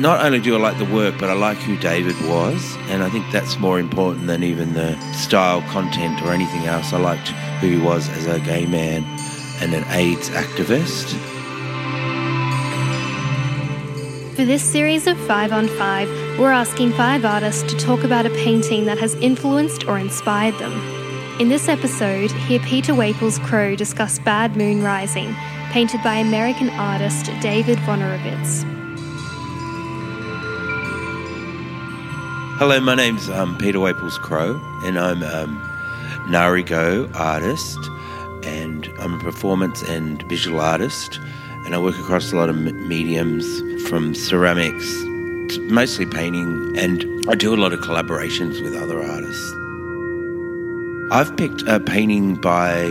not only do I like the work, but I like who David was, and I think that's more important than even the style, content, or anything else. I liked who he was as a gay man and an AIDS activist. For this series of Five on Five, we're asking five artists to talk about a painting that has influenced or inspired them. In this episode, hear Peter Waples-Crowe discuss Bad Moon Rising, painted by American artist David Wojnarowicz. Hello, my name's um, Peter Waples-Crowe, and I'm um, Ngarigo artist, and I'm a performance and visual artist, and I work across a lot of mediums from ceramics, mostly painting, and I do a lot of collaborations with other artists. I've picked a painting by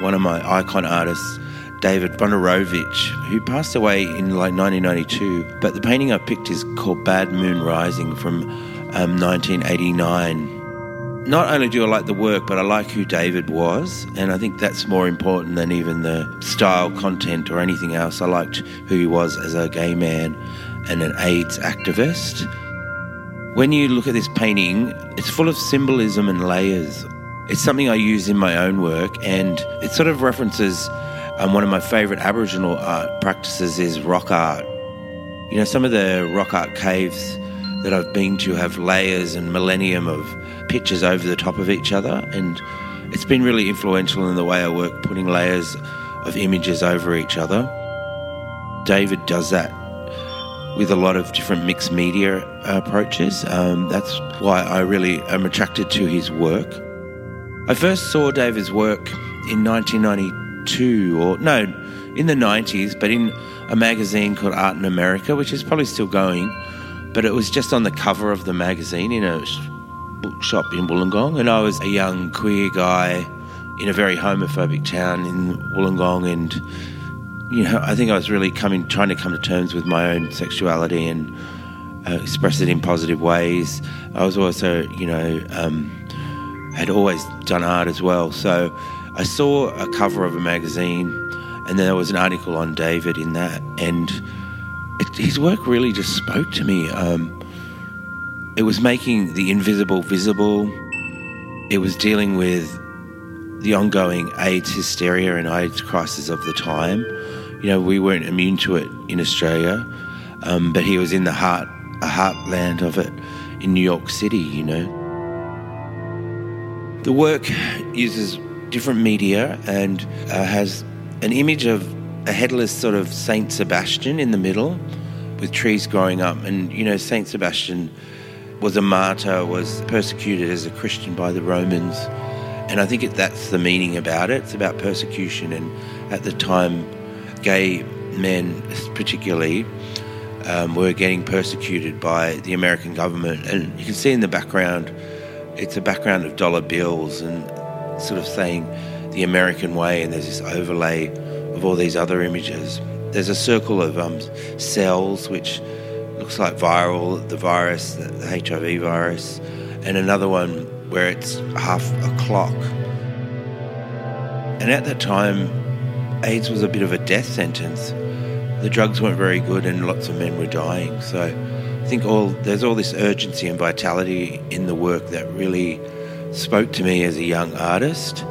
one of my icon artists, David Wojnarowicz, who passed away in like 1992. But the painting I picked is called Bad Moon Rising from um, 1989 not only do I like the work, but I like who David was, and I think that's more important than even the style, content, or anything else. I liked who he was as a gay man and an AIDS activist. When you look at this painting, it's full of symbolism and layers. It's something I use in my own work, and it sort of references um, one of my favourite Aboriginal art practices is rock art. You know, some of the rock art caves that I've been to have layers and millennium of pictures over the top of each other, and it's been really influential in the way I work, putting layers of images over each other. David does that with a lot of different mixed media approaches. Um, that's why I really am attracted to his work. I first saw David's work in 1992, or no, in the 90s, but in a magazine called Art in America, which is probably still going. But it was just on the cover of the magazine in a bookshop in Wollongong, and I was a young queer guy in a very homophobic town in Wollongong, and you know, I think I was really coming, trying to come to terms with my own sexuality and uh, express it in positive ways. I was also, you know, um, had always done art as well, so I saw a cover of a magazine, and there was an article on David in that, and it, his work really just spoke to me. Um, it was making the invisible visible. It was dealing with the ongoing AIDS hysteria and AIDS crisis of the time. You know, we weren't immune to it in Australia, um, but he was in the heart, a heartland of it in New York City. You know, the work uses different media and uh, has an image of a headless sort of Saint Sebastian in the middle, with trees growing up, and you know, Saint Sebastian was a martyr, was persecuted as a Christian by the Romans. And I think it, that's the meaning about it. It's about persecution. And at the time, gay men, particularly, um, were getting persecuted by the American government. And you can see in the background, it's a background of dollar bills and sort of saying the American way. And there's this overlay of all these other images. There's a circle of um, cells which looks like viral, the virus, the HIV virus, and another one where it's half a clock. And at that time, AIDS was a bit of a death sentence. The drugs weren't very good, and lots of men were dying. So I think all there's all this urgency and vitality in the work that really spoke to me as a young artist.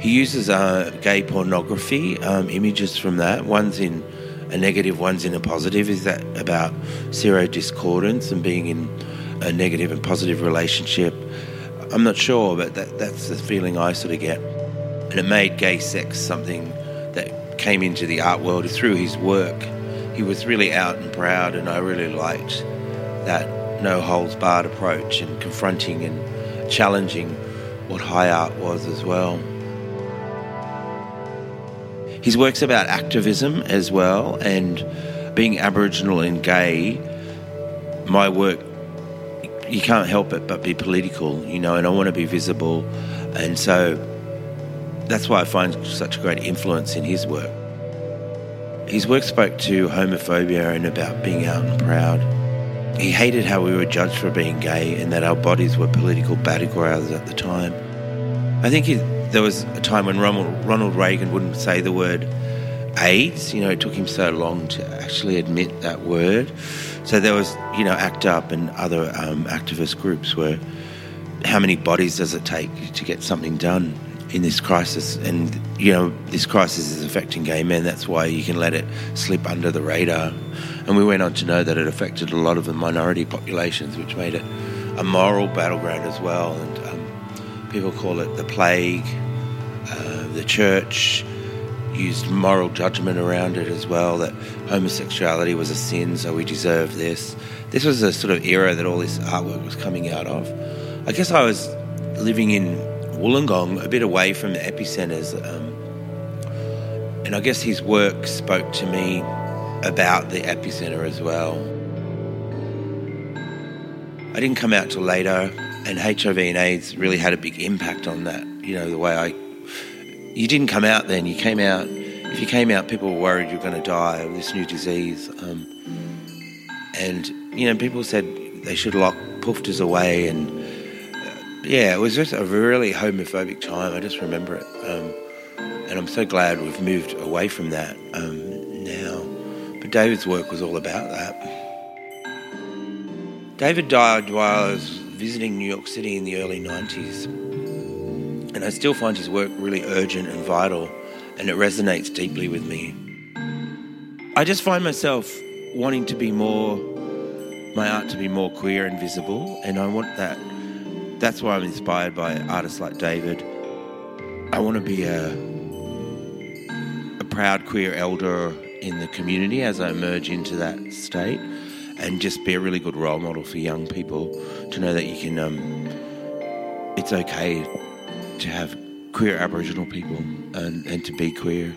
He uses uh, gay pornography um, images from that. One's in a negative, one's in a positive. Is that about zero serodiscordance and being in a negative and positive relationship? I'm not sure, but that, that's the feeling I sort of get. And it made gay sex something that came into the art world through his work. He was really out and proud, and I really liked that no holds barred approach and confronting and challenging what high art was as well. His work's about activism as well, and being Aboriginal and gay, my work, you can't help it but be political, you know, and I want to be visible. And so that's why I find such a great influence in his work. His work spoke to homophobia and about being out and proud. He hated how we were judged for being gay and that our bodies were political battlegrounds at the time. I think he, there was a time when Ronald, Ronald Reagan wouldn't say the word AIDS. You know, it took him so long to actually admit that word. So there was, you know, ACT UP and other um, activist groups were how many bodies does it take to get something done in this crisis? And, you know, this crisis is affecting gay men. That's why you can let it slip under the radar. And we went on to know that it affected a lot of the minority populations, which made it a moral battleground as well. And um, people call it the plague. Uh, the church used moral judgment around it as well, that homosexuality was a sin, so we deserve this. This was a sort of era that all this artwork was coming out of. I guess I was living in Wollongong, a bit away from the epicenters, um, and I guess his work spoke to me about the epicenter as well. I didn't come out till later, and HIV and AIDS really had a big impact on that. You know, the way I. You didn't come out then, you came out. If you came out, people were worried you're going to die of this new disease. Um, and, you know, people said they should lock poofters away and yeah, it was just a really homophobic time. I just remember it. Um, and I'm so glad we've moved away from that um, now. But David's work was all about that. David died while I was visiting New York City in the early 90s. And I still find his work really urgent and vital, and it resonates deeply with me. I just find myself wanting to be more, my art to be more queer and visible, and I want that that's why I'm inspired by artists like David. I want to be a, a proud queer elder in the community as I emerge into that state and just be a really good role model for young people to know that you can, um, it's okay to have queer Aboriginal people and, and to be queer.